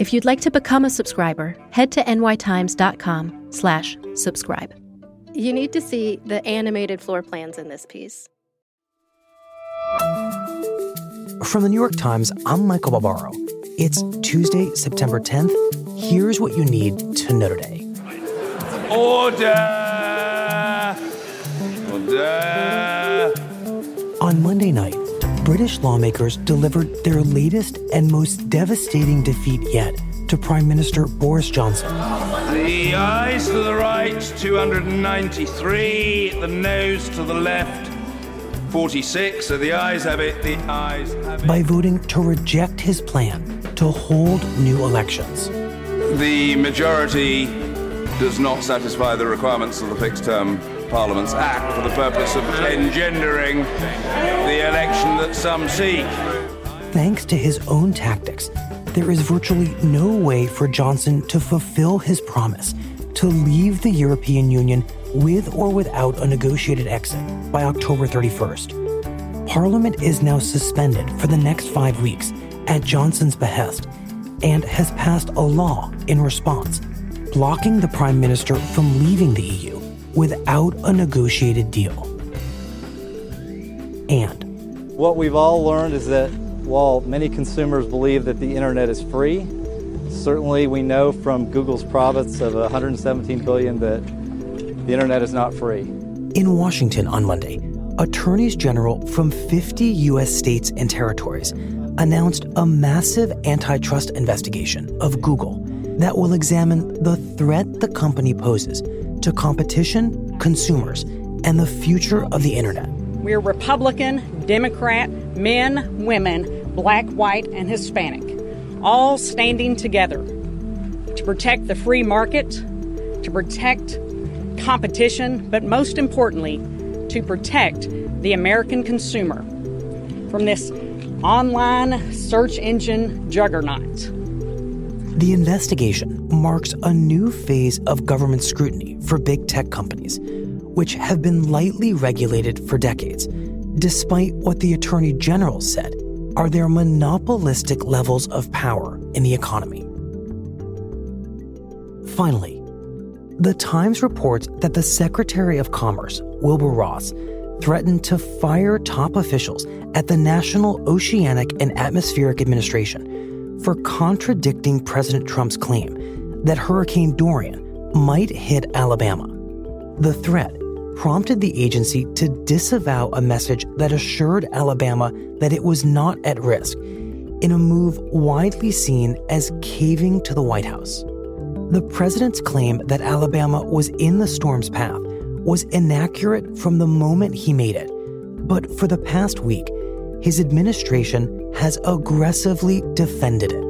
If you'd like to become a subscriber, head to nytimes.com slash subscribe. You need to see the animated floor plans in this piece. From the New York Times, I'm Michael Barbaro. It's Tuesday, September 10th. Here's what you need to know today. Order! Order! On Monday night, British lawmakers delivered their latest and most devastating defeat yet to Prime Minister Boris Johnson. The ayes to the right, 293. The noes to the left, 46. So the ayes have it. The ayes have it. By voting to reject his plan to hold new elections. The majority does not satisfy the requirements of the Fixed Term Parliaments Act for the purpose of engendering the election that some seek. Thanks to his own tactics, there is virtually no way for Johnson to fulfill his promise to leave the European Union with or without a negotiated exit by October 31st. Parliament is now suspended for the next five weeks at Johnson's behest and has passed a law in response, blocking the Prime Minister from leaving the EU without a negotiated deal. And What we've all learned is that while many consumers believe that the internet is free, certainly we know from Google's profits of 117 billion that the internet is not free. in Washington on Monday, attorneys general from 50 U.S. states and territories announced a massive antitrust investigation of Google that will examine the threat the company poses to competition, consumers, and the future of the internet. We're Republican, Democrat, men, women, black, white, and Hispanic, all standing together to protect the free market, to protect competition, but most importantly, to protect the American consumer from this online search engine juggernaut. The investigation marks a new phase of government scrutiny for big tech companies, which have been lightly regulated for decades, despite what the Attorney General said are their monopolistic levels of power in the economy. Finally, the Times reports that the Secretary of Commerce, Wilbur Ross, threatened to fire top officials at the National Oceanic and Atmospheric Administration for contradicting President Trump's claim that Hurricane Dorian might hit Alabama. The threat prompted the agency to disavow a message that assured Alabama that it was not at risk, in a move widely seen as caving to the White House. The president's claim that Alabama was in the storm's path was inaccurate from the moment he made it. But for the past week, his administration has aggressively defended it.